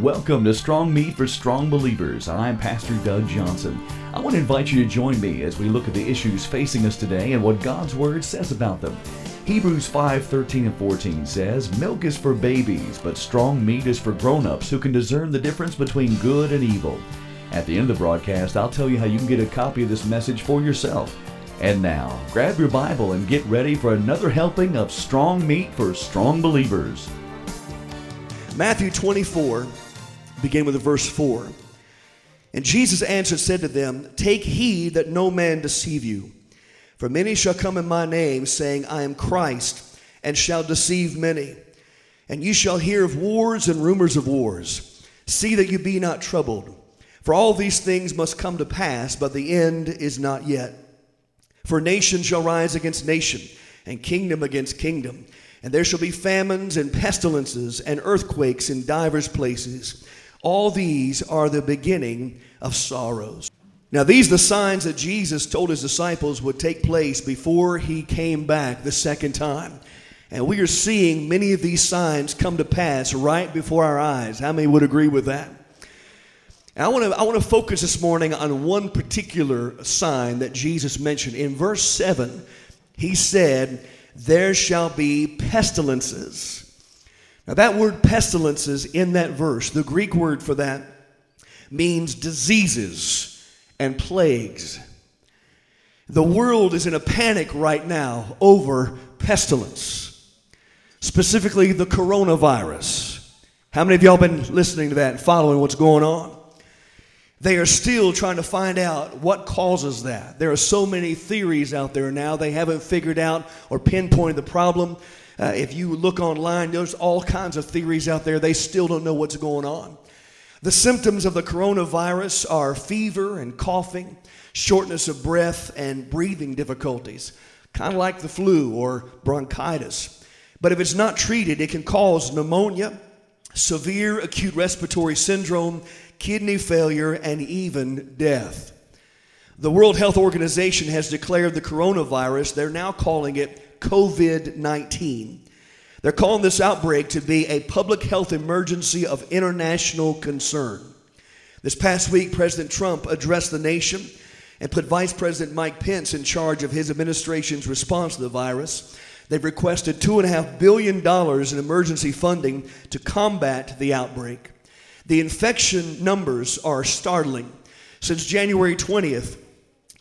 Welcome to Strong Meat for Strong Believers. I'm Pastor Doug Johnson. I want to invite you to join me as we look at the issues facing us today and what God's Word says about them. Hebrews 5 13 and 14 says, Milk is for babies, but strong meat is for grown ups who can discern the difference between good and evil. At the end of the broadcast, I'll tell you how you can get a copy of this message for yourself. And now, grab your Bible and get ready for another helping of strong meat for strong believers. Matthew 24 begin with verse 4. And Jesus answered, said to them, Take heed that no man deceive you. For many shall come in my name, saying, I am Christ, and shall deceive many. And you shall hear of wars and rumors of wars. See that you be not troubled. For all these things must come to pass, but the end is not yet. For nation shall rise against nation, and kingdom against kingdom. And there shall be famines and pestilences and earthquakes in divers places. All these are the beginning of sorrows. Now, these are the signs that Jesus told his disciples would take place before he came back the second time. And we are seeing many of these signs come to pass right before our eyes. How many would agree with that? I want to I want to focus this morning on one particular sign that Jesus mentioned. In verse 7, he said, There shall be pestilences now, that word pestilences in that verse, the Greek word for that, means diseases and plagues. The world is in a panic right now over pestilence, specifically the coronavirus. How many of y'all been listening to that and following what's going on? They are still trying to find out what causes that. There are so many theories out there now, they haven't figured out or pinpointed the problem. Uh, if you look online, there's all kinds of theories out there. They still don't know what's going on. The symptoms of the coronavirus are fever and coughing, shortness of breath, and breathing difficulties, kind of like the flu or bronchitis. But if it's not treated, it can cause pneumonia, severe acute respiratory syndrome, kidney failure, and even death. The World Health Organization has declared the coronavirus, they're now calling it COVID 19. They're calling this outbreak to be a public health emergency of international concern. This past week, President Trump addressed the nation and put Vice President Mike Pence in charge of his administration's response to the virus. They've requested $2.5 billion in emergency funding to combat the outbreak. The infection numbers are startling. Since January 20th,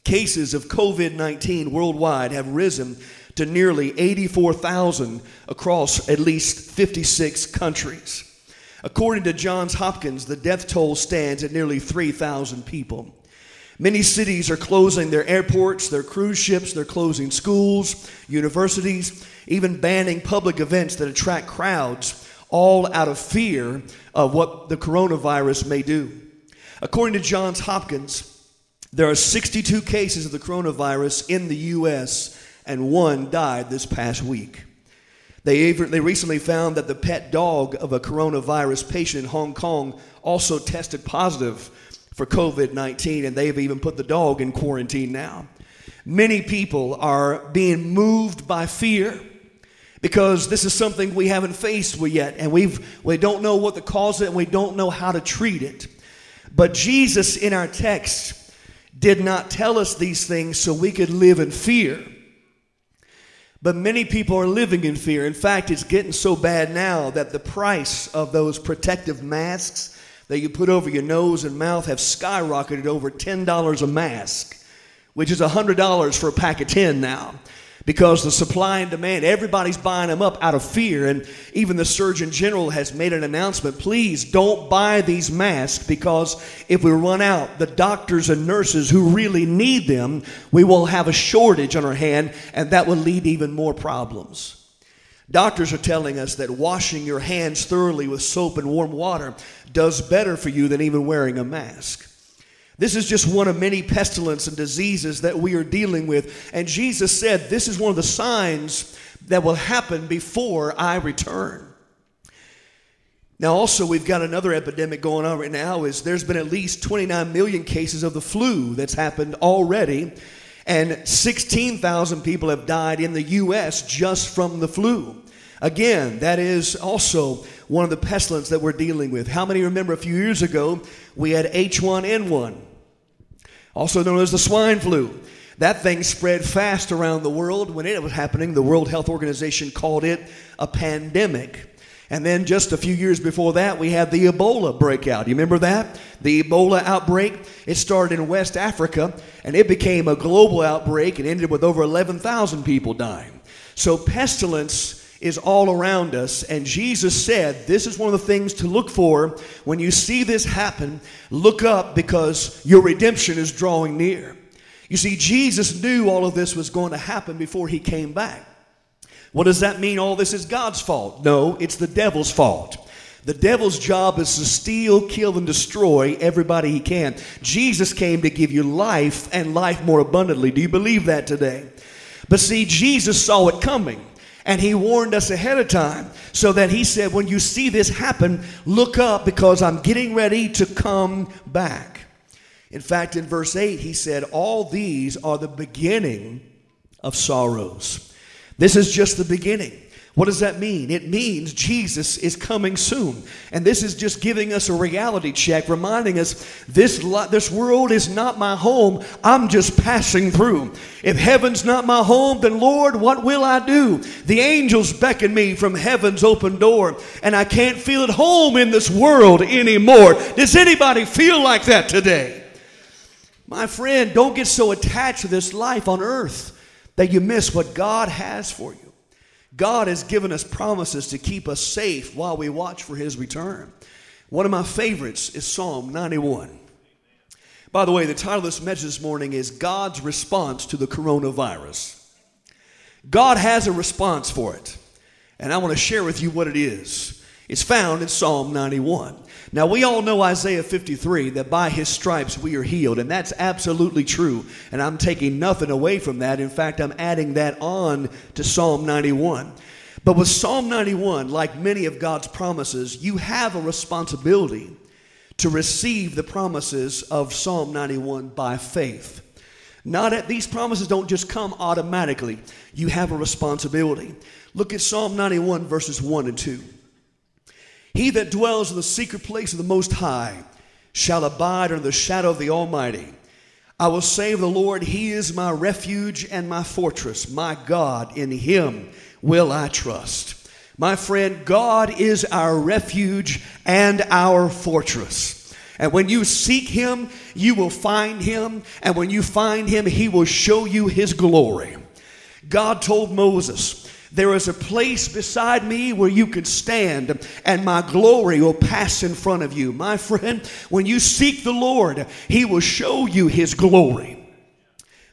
cases of COVID 19 worldwide have risen to nearly 84,000 across at least 56 countries. According to Johns Hopkins, the death toll stands at nearly 3,000 people. Many cities are closing their airports, their cruise ships, they're closing schools, universities, even banning public events that attract crowds, all out of fear of what the coronavirus may do. According to Johns Hopkins, there are 62 cases of the coronavirus in the U.S and one died this past week. They, they recently found that the pet dog of a coronavirus patient in Hong Kong also tested positive for COVID 19, and they've even put the dog in quarantine now. Many people are being moved by fear because this is something we haven't faced yet, and we've, we don't know what the cause it, and we don't know how to treat it. But Jesus, in our text, did not tell us these things so we could live in fear. But many people are living in fear. In fact, it's getting so bad now that the price of those protective masks that you put over your nose and mouth have skyrocketed over $10 a mask, which is $100 for a pack of 10 now because the supply and demand, everybody's buying them up out of fear. And even the Surgeon General has made an announcement please don't buy these masks because if we run out, the doctors and nurses who really need them, we will have a shortage on our hand, and that will lead to even more problems. Doctors are telling us that washing your hands thoroughly with soap and warm water does better for you than even wearing a mask. This is just one of many pestilence and diseases that we are dealing with. And Jesus said, This is one of the signs that will happen before I return. Now, also, we've got another epidemic going on right now. Is there's been at least 29 million cases of the flu that's happened already, and 16,000 people have died in the U.S. just from the flu. Again, that is also one of the pestilence that we're dealing with. How many remember a few years ago we had H1N1, also known as the swine flu? That thing spread fast around the world. When it was happening, the World Health Organization called it a pandemic. And then just a few years before that, we had the Ebola breakout. You remember that? The Ebola outbreak. It started in West Africa and it became a global outbreak and ended with over 11,000 people dying. So pestilence is all around us. And Jesus said, This is one of the things to look for when you see this happen. Look up because your redemption is drawing near. You see, Jesus knew all of this was going to happen before he came back. What does that mean? All this is God's fault? No, it's the devil's fault. The devil's job is to steal, kill, and destroy everybody he can. Jesus came to give you life and life more abundantly. Do you believe that today? But see, Jesus saw it coming. And he warned us ahead of time so that he said, when you see this happen, look up because I'm getting ready to come back. In fact, in verse 8, he said, All these are the beginning of sorrows. This is just the beginning. What does that mean? It means Jesus is coming soon. And this is just giving us a reality check, reminding us this, this world is not my home. I'm just passing through. If heaven's not my home, then Lord, what will I do? The angels beckon me from heaven's open door, and I can't feel at home in this world anymore. Does anybody feel like that today? My friend, don't get so attached to this life on earth that you miss what God has for you. God has given us promises to keep us safe while we watch for his return. One of my favorites is Psalm 91. By the way, the title of this message this morning is God's Response to the Coronavirus. God has a response for it, and I want to share with you what it is. It's found in Psalm 91. Now, we all know Isaiah 53 that by his stripes we are healed, and that's absolutely true. And I'm taking nothing away from that. In fact, I'm adding that on to Psalm 91. But with Psalm 91, like many of God's promises, you have a responsibility to receive the promises of Psalm 91 by faith. Not at, these promises don't just come automatically. You have a responsibility. Look at Psalm 91 verses 1 and 2. He that dwells in the secret place of the Most High shall abide under the shadow of the Almighty. I will say of the Lord, He is my refuge and my fortress, my God, in Him will I trust. My friend, God is our refuge and our fortress. And when you seek Him, you will find Him. And when you find Him, He will show you His glory. God told Moses, there is a place beside me where you can stand, and my glory will pass in front of you. My friend, when you seek the Lord, He will show you His glory.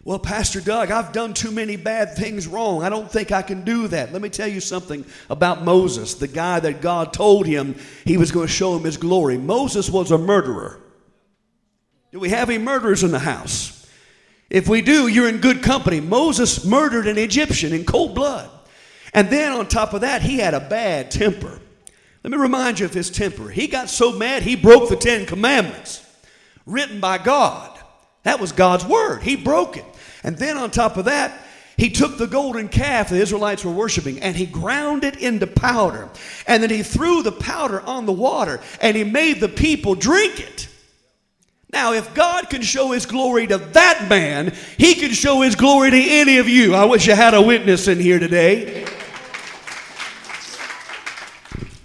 Well, Pastor Doug, I've done too many bad things wrong. I don't think I can do that. Let me tell you something about Moses, the guy that God told him he was going to show him his glory. Moses was a murderer. Do we have any murderers in the house? If we do, you're in good company. Moses murdered an Egyptian in cold blood. And then on top of that, he had a bad temper. Let me remind you of his temper. He got so mad, he broke the Ten Commandments written by God. That was God's word. He broke it. And then on top of that, he took the golden calf the Israelites were worshiping and he ground it into powder. And then he threw the powder on the water and he made the people drink it. Now, if God can show his glory to that man, he can show his glory to any of you. I wish I had a witness in here today.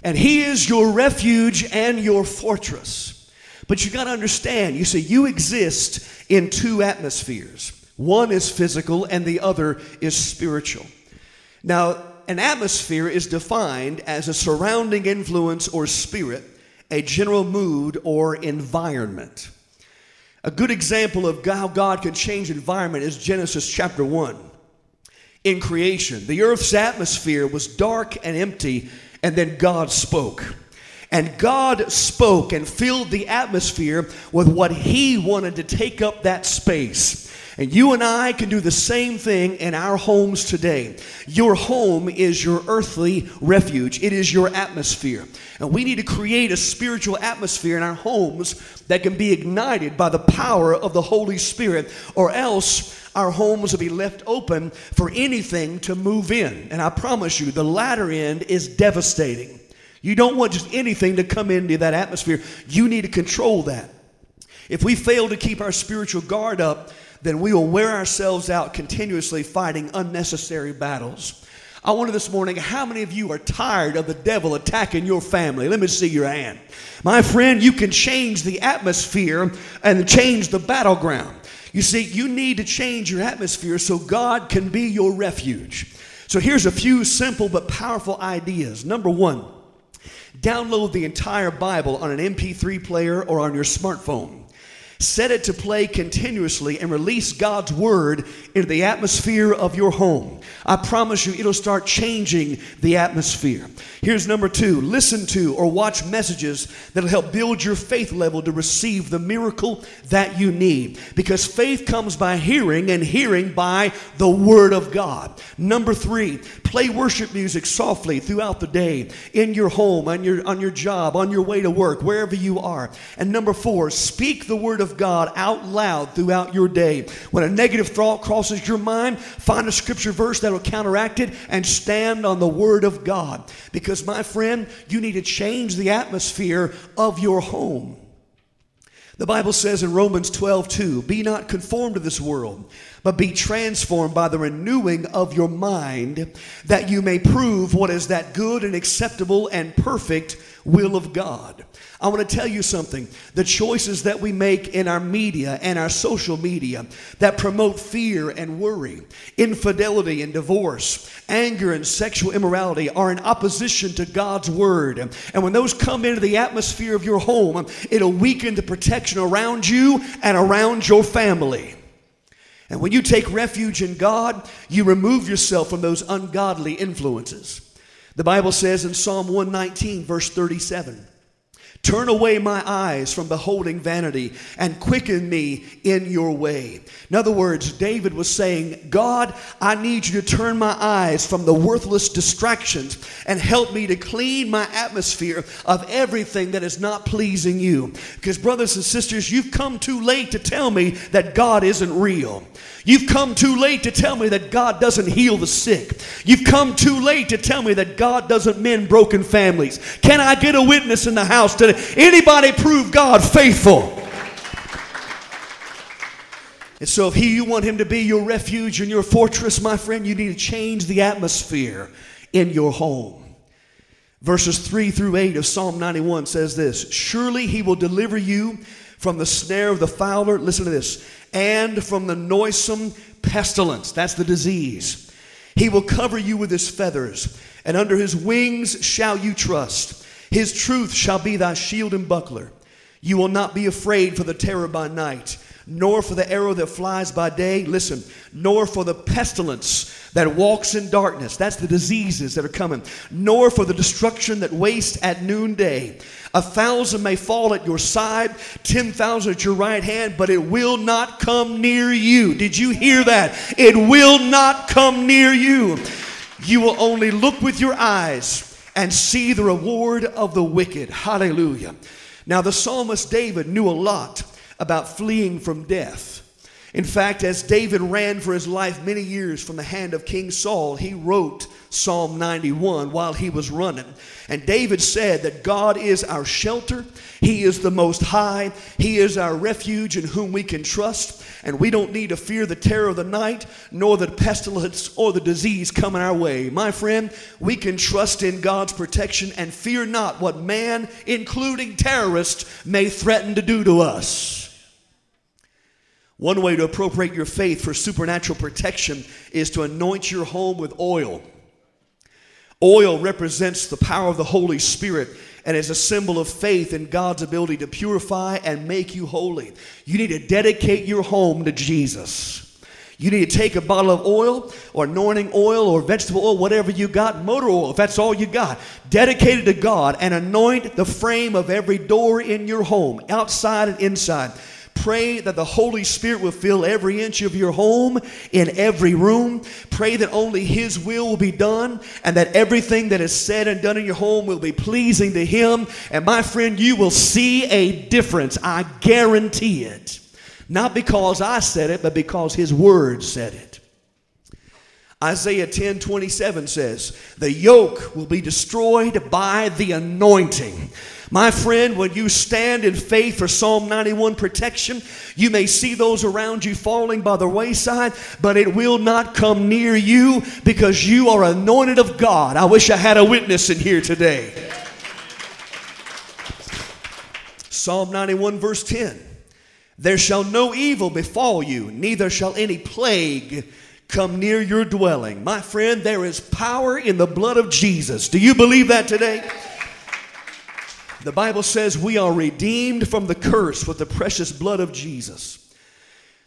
And He is your refuge and your fortress. But you got to understand, you see, you exist in two atmospheres. One is physical and the other is spiritual. Now, an atmosphere is defined as a surrounding influence or spirit, a general mood or environment. A good example of how God can change environment is Genesis chapter 1. In creation, the earth's atmosphere was dark and empty and then God spoke. And God spoke and filled the atmosphere with what He wanted to take up that space. And you and I can do the same thing in our homes today. Your home is your earthly refuge, it is your atmosphere. And we need to create a spiritual atmosphere in our homes that can be ignited by the power of the Holy Spirit, or else our homes will be left open for anything to move in. And I promise you, the latter end is devastating. You don't want just anything to come into that atmosphere. You need to control that. If we fail to keep our spiritual guard up, then we will wear ourselves out continuously fighting unnecessary battles. I wonder this morning, how many of you are tired of the devil attacking your family? Let me see your hand. My friend, you can change the atmosphere and change the battleground. You see, you need to change your atmosphere so God can be your refuge. So here's a few simple but powerful ideas. Number one, download the entire Bible on an MP3 player or on your smartphone. Set it to play continuously and release God's word into the atmosphere of your home. I promise you, it'll start changing the atmosphere. Here's number two listen to or watch messages that'll help build your faith level to receive the miracle that you need. Because faith comes by hearing, and hearing by the word of God. Number three, play worship music softly throughout the day in your home, on your, on your job, on your way to work, wherever you are. And number four, speak the word of of God out loud throughout your day. When a negative thought crosses your mind, find a scripture verse that will counteract it and stand on the Word of God. Because, my friend, you need to change the atmosphere of your home. The Bible says in Romans 12, 2, Be not conformed to this world, but be transformed by the renewing of your mind, that you may prove what is that good and acceptable and perfect will of God. I want to tell you something. The choices that we make in our media and our social media that promote fear and worry, infidelity and divorce, anger and sexual immorality are in opposition to God's word. And when those come into the atmosphere of your home, it'll weaken the protection around you and around your family. And when you take refuge in God, you remove yourself from those ungodly influences. The Bible says in Psalm 119, verse 37, Turn away my eyes from beholding vanity and quicken me in your way. In other words, David was saying, God, I need you to turn my eyes from the worthless distractions and help me to clean my atmosphere of everything that is not pleasing you. Because, brothers and sisters, you've come too late to tell me that God isn't real. You've come too late to tell me that God doesn't heal the sick. You've come too late to tell me that God doesn't mend broken families. Can I get a witness in the house today? Anybody prove God faithful? And so, if he, you want him to be your refuge and your fortress, my friend, you need to change the atmosphere in your home. Verses 3 through 8 of Psalm 91 says this Surely he will deliver you from the snare of the fowler. Listen to this and from the noisome pestilence. That's the disease. He will cover you with his feathers, and under his wings shall you trust. His truth shall be thy shield and buckler. You will not be afraid for the terror by night nor for the arrow that flies by day. Listen, nor for the pestilence that walks in darkness. That's the diseases that are coming. Nor for the destruction that wastes at noonday. A thousand may fall at your side, ten thousand at your right hand, but it will not come near you. Did you hear that? It will not come near you. You will only look with your eyes and see the reward of the wicked. Hallelujah. Now, the psalmist David knew a lot about fleeing from death. In fact, as David ran for his life many years from the hand of King Saul, he wrote Psalm 91 while he was running. And David said that God is our shelter, He is the Most High, He is our refuge in whom we can trust, and we don't need to fear the terror of the night, nor the pestilence or the disease coming our way. My friend, we can trust in God's protection and fear not what man, including terrorists, may threaten to do to us. One way to appropriate your faith for supernatural protection is to anoint your home with oil. Oil represents the power of the Holy Spirit and is a symbol of faith in God's ability to purify and make you holy. You need to dedicate your home to Jesus. You need to take a bottle of oil or anointing oil or vegetable oil, whatever you got, motor oil, if that's all you got. dedicated to God and anoint the frame of every door in your home, outside and inside. Pray that the Holy Spirit will fill every inch of your home, in every room. Pray that only His will will be done and that everything that is said and done in your home will be pleasing to Him. And my friend, you will see a difference. I guarantee it. Not because I said it, but because His Word said it. Isaiah 10 27 says, The yoke will be destroyed by the anointing. My friend, when you stand in faith for Psalm 91 protection, you may see those around you falling by the wayside, but it will not come near you because you are anointed of God. I wish I had a witness in here today. Psalm 91, verse 10 There shall no evil befall you, neither shall any plague come near your dwelling. My friend, there is power in the blood of Jesus. Do you believe that today? The Bible says we are redeemed from the curse with the precious blood of Jesus.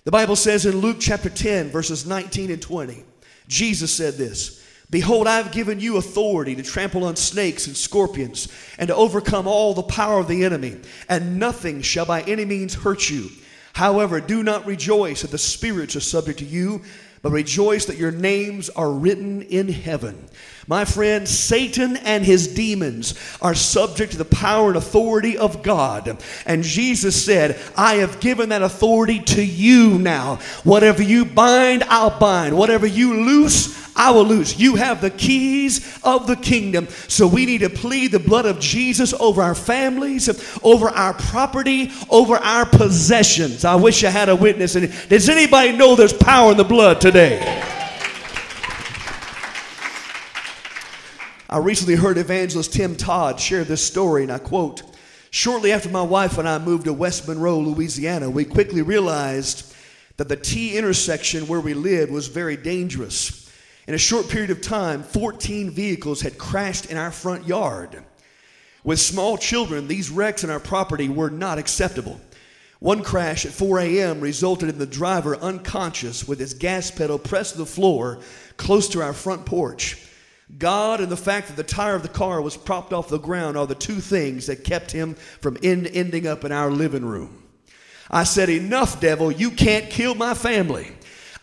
The Bible says in Luke chapter 10, verses 19 and 20, Jesus said this Behold, I have given you authority to trample on snakes and scorpions and to overcome all the power of the enemy, and nothing shall by any means hurt you. However, do not rejoice that the spirits are subject to you but rejoice that your names are written in heaven. My friend, Satan and his demons are subject to the power and authority of God. And Jesus said, I have given that authority to you now. Whatever you bind, I'll bind. Whatever you loose, I will lose. You have the keys of the kingdom. So we need to plead the blood of Jesus over our families, over our property, over our possessions. I wish I had a witness. Does anybody know there's power in the blood today? I recently heard evangelist Tim Todd share this story, and I quote Shortly after my wife and I moved to West Monroe, Louisiana, we quickly realized that the T intersection where we lived was very dangerous. In a short period of time, 14 vehicles had crashed in our front yard. With small children, these wrecks on our property were not acceptable. One crash at 4 a.m. resulted in the driver unconscious with his gas pedal pressed to the floor close to our front porch. God and the fact that the tire of the car was propped off the ground are the two things that kept him from end, ending up in our living room. I said, Enough, devil, you can't kill my family.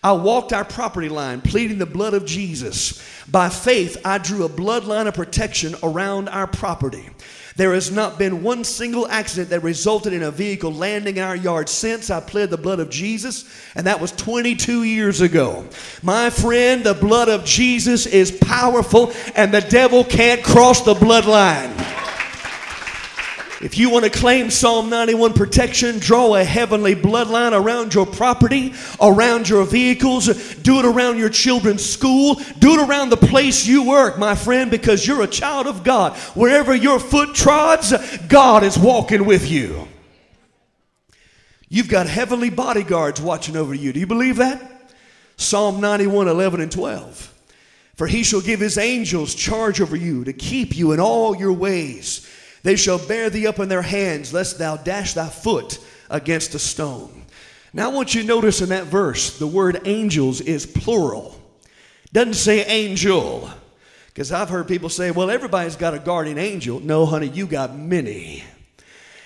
I walked our property line, pleading the blood of Jesus. By faith, I drew a bloodline of protection around our property. There has not been one single accident that resulted in a vehicle landing in our yard since I pled the blood of Jesus, and that was 22 years ago. My friend, the blood of Jesus is powerful, and the devil can't cross the bloodline. If you want to claim Psalm 91 protection, draw a heavenly bloodline around your property, around your vehicles, do it around your children's school, do it around the place you work, my friend, because you're a child of God. Wherever your foot trods, God is walking with you. You've got heavenly bodyguards watching over you. Do you believe that? Psalm 91 11 and 12. For he shall give his angels charge over you to keep you in all your ways. They shall bear thee up in their hands, lest thou dash thy foot against a stone. Now, I want you to notice in that verse, the word angels is plural. Doesn't say angel. Because I've heard people say, well, everybody's got a guardian angel. No, honey, you got many.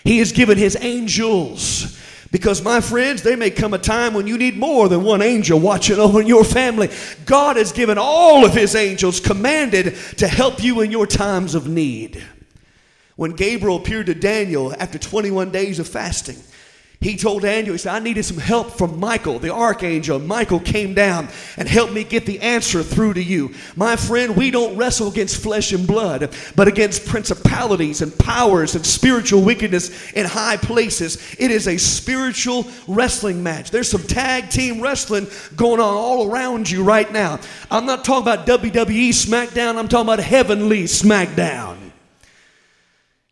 He has given his angels. Because, my friends, there may come a time when you need more than one angel watching over your family. God has given all of his angels commanded to help you in your times of need. When Gabriel appeared to Daniel after 21 days of fasting, he told Daniel, he said, I needed some help from Michael, the archangel. Michael came down and helped me get the answer through to you. My friend, we don't wrestle against flesh and blood, but against principalities and powers and spiritual wickedness in high places. It is a spiritual wrestling match. There's some tag team wrestling going on all around you right now. I'm not talking about WWE SmackDown, I'm talking about heavenly SmackDown.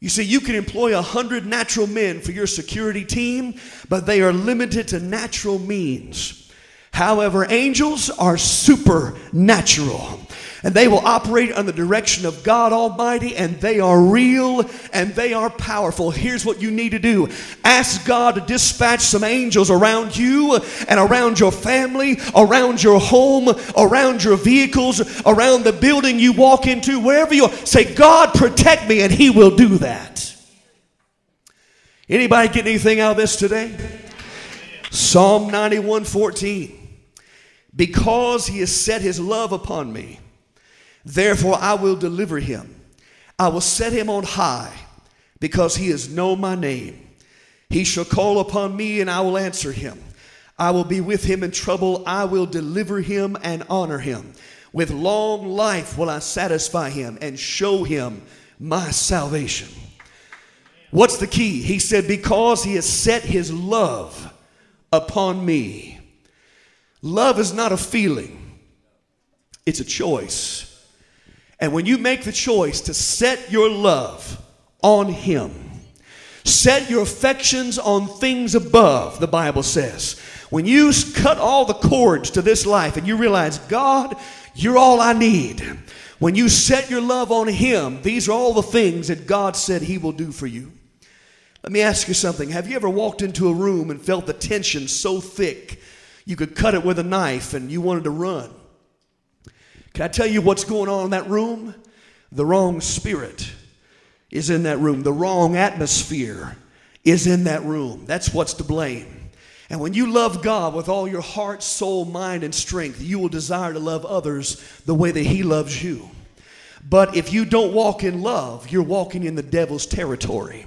You see, you can employ a hundred natural men for your security team, but they are limited to natural means. However, angels are supernatural and they will operate under the direction of God Almighty, and they are real and they are powerful. Here's what you need to do ask God to dispatch some angels around you and around your family, around your home, around your vehicles, around the building you walk into, wherever you are. Say, God, protect me, and He will do that. Anybody get anything out of this today? Psalm 91 14. Because he has set his love upon me, Therefore, I will deliver him. I will set him on high because he has known my name. He shall call upon me and I will answer him. I will be with him in trouble. I will deliver him and honor him. With long life will I satisfy him and show him my salvation. What's the key? He said, Because he has set his love upon me. Love is not a feeling, it's a choice. And when you make the choice to set your love on him, set your affections on things above, the Bible says. When you cut all the cords to this life and you realize, God, you're all I need. When you set your love on Him, these are all the things that God said He will do for you. Let me ask you something. Have you ever walked into a room and felt the tension so thick you could cut it with a knife and you wanted to run? Can I tell you what's going on in that room? The wrong spirit is in that room, the wrong atmosphere is in that room. That's what's to blame. And when you love God with all your heart, soul, mind, and strength, you will desire to love others the way that He loves you. But if you don't walk in love, you're walking in the devil's territory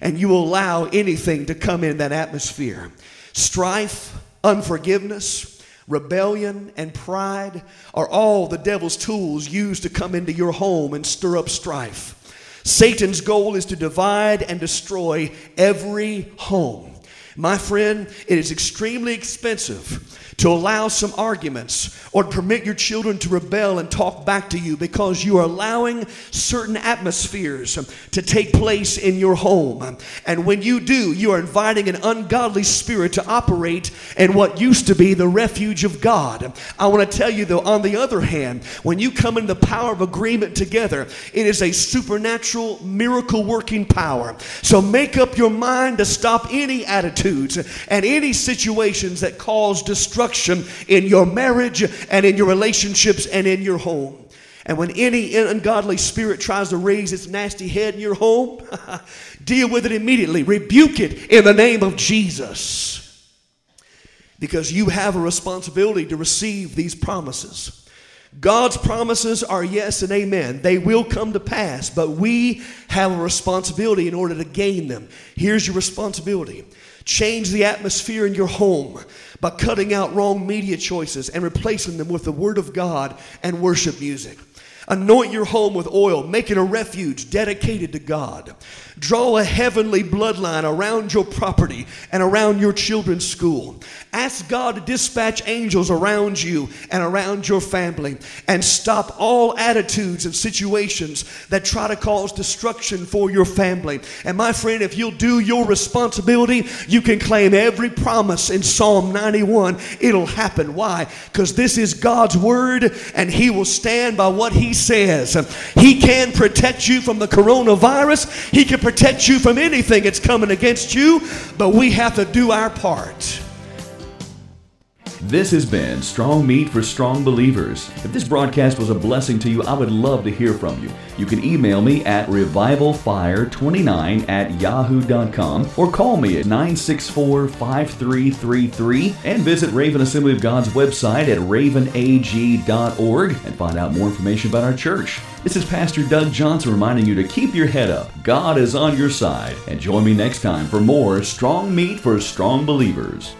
and you allow anything to come in that atmosphere. Strife, unforgiveness, rebellion, and pride are all the devil's tools used to come into your home and stir up strife. Satan's goal is to divide and destroy every home. My friend, it is extremely expensive to allow some arguments or to permit your children to rebel and talk back to you because you are allowing certain atmospheres to take place in your home. And when you do, you are inviting an ungodly spirit to operate in what used to be the refuge of God. I want to tell you though, on the other hand, when you come in the power of agreement together, it is a supernatural miracle working power. So make up your mind to stop any attitudes and any situations that cause destruction destruction in your marriage and in your relationships and in your home. And when any ungodly spirit tries to raise its nasty head in your home, deal with it immediately. Rebuke it in the name of Jesus. Because you have a responsibility to receive these promises. God's promises are yes and amen. They will come to pass, but we have a responsibility in order to gain them. Here's your responsibility change the atmosphere in your home by cutting out wrong media choices and replacing them with the Word of God and worship music. Anoint your home with oil, make it a refuge dedicated to God. Draw a heavenly bloodline around your property and around your children's school. Ask God to dispatch angels around you and around your family and stop all attitudes and situations that try to cause destruction for your family. And my friend, if you'll do your responsibility, you can claim every promise in Psalm 91. It'll happen. Why? Because this is God's word and He will stand by what He says. He can protect you from the coronavirus, He can protect you from anything that's coming against you, but we have to do our part. This has been Strong Meat for Strong Believers. If this broadcast was a blessing to you, I would love to hear from you. You can email me at revivalfire29 at yahoo.com or call me at 964 5333 and visit Raven Assembly of God's website at ravenag.org and find out more information about our church. This is Pastor Doug Johnson reminding you to keep your head up. God is on your side. And join me next time for more Strong Meat for Strong Believers.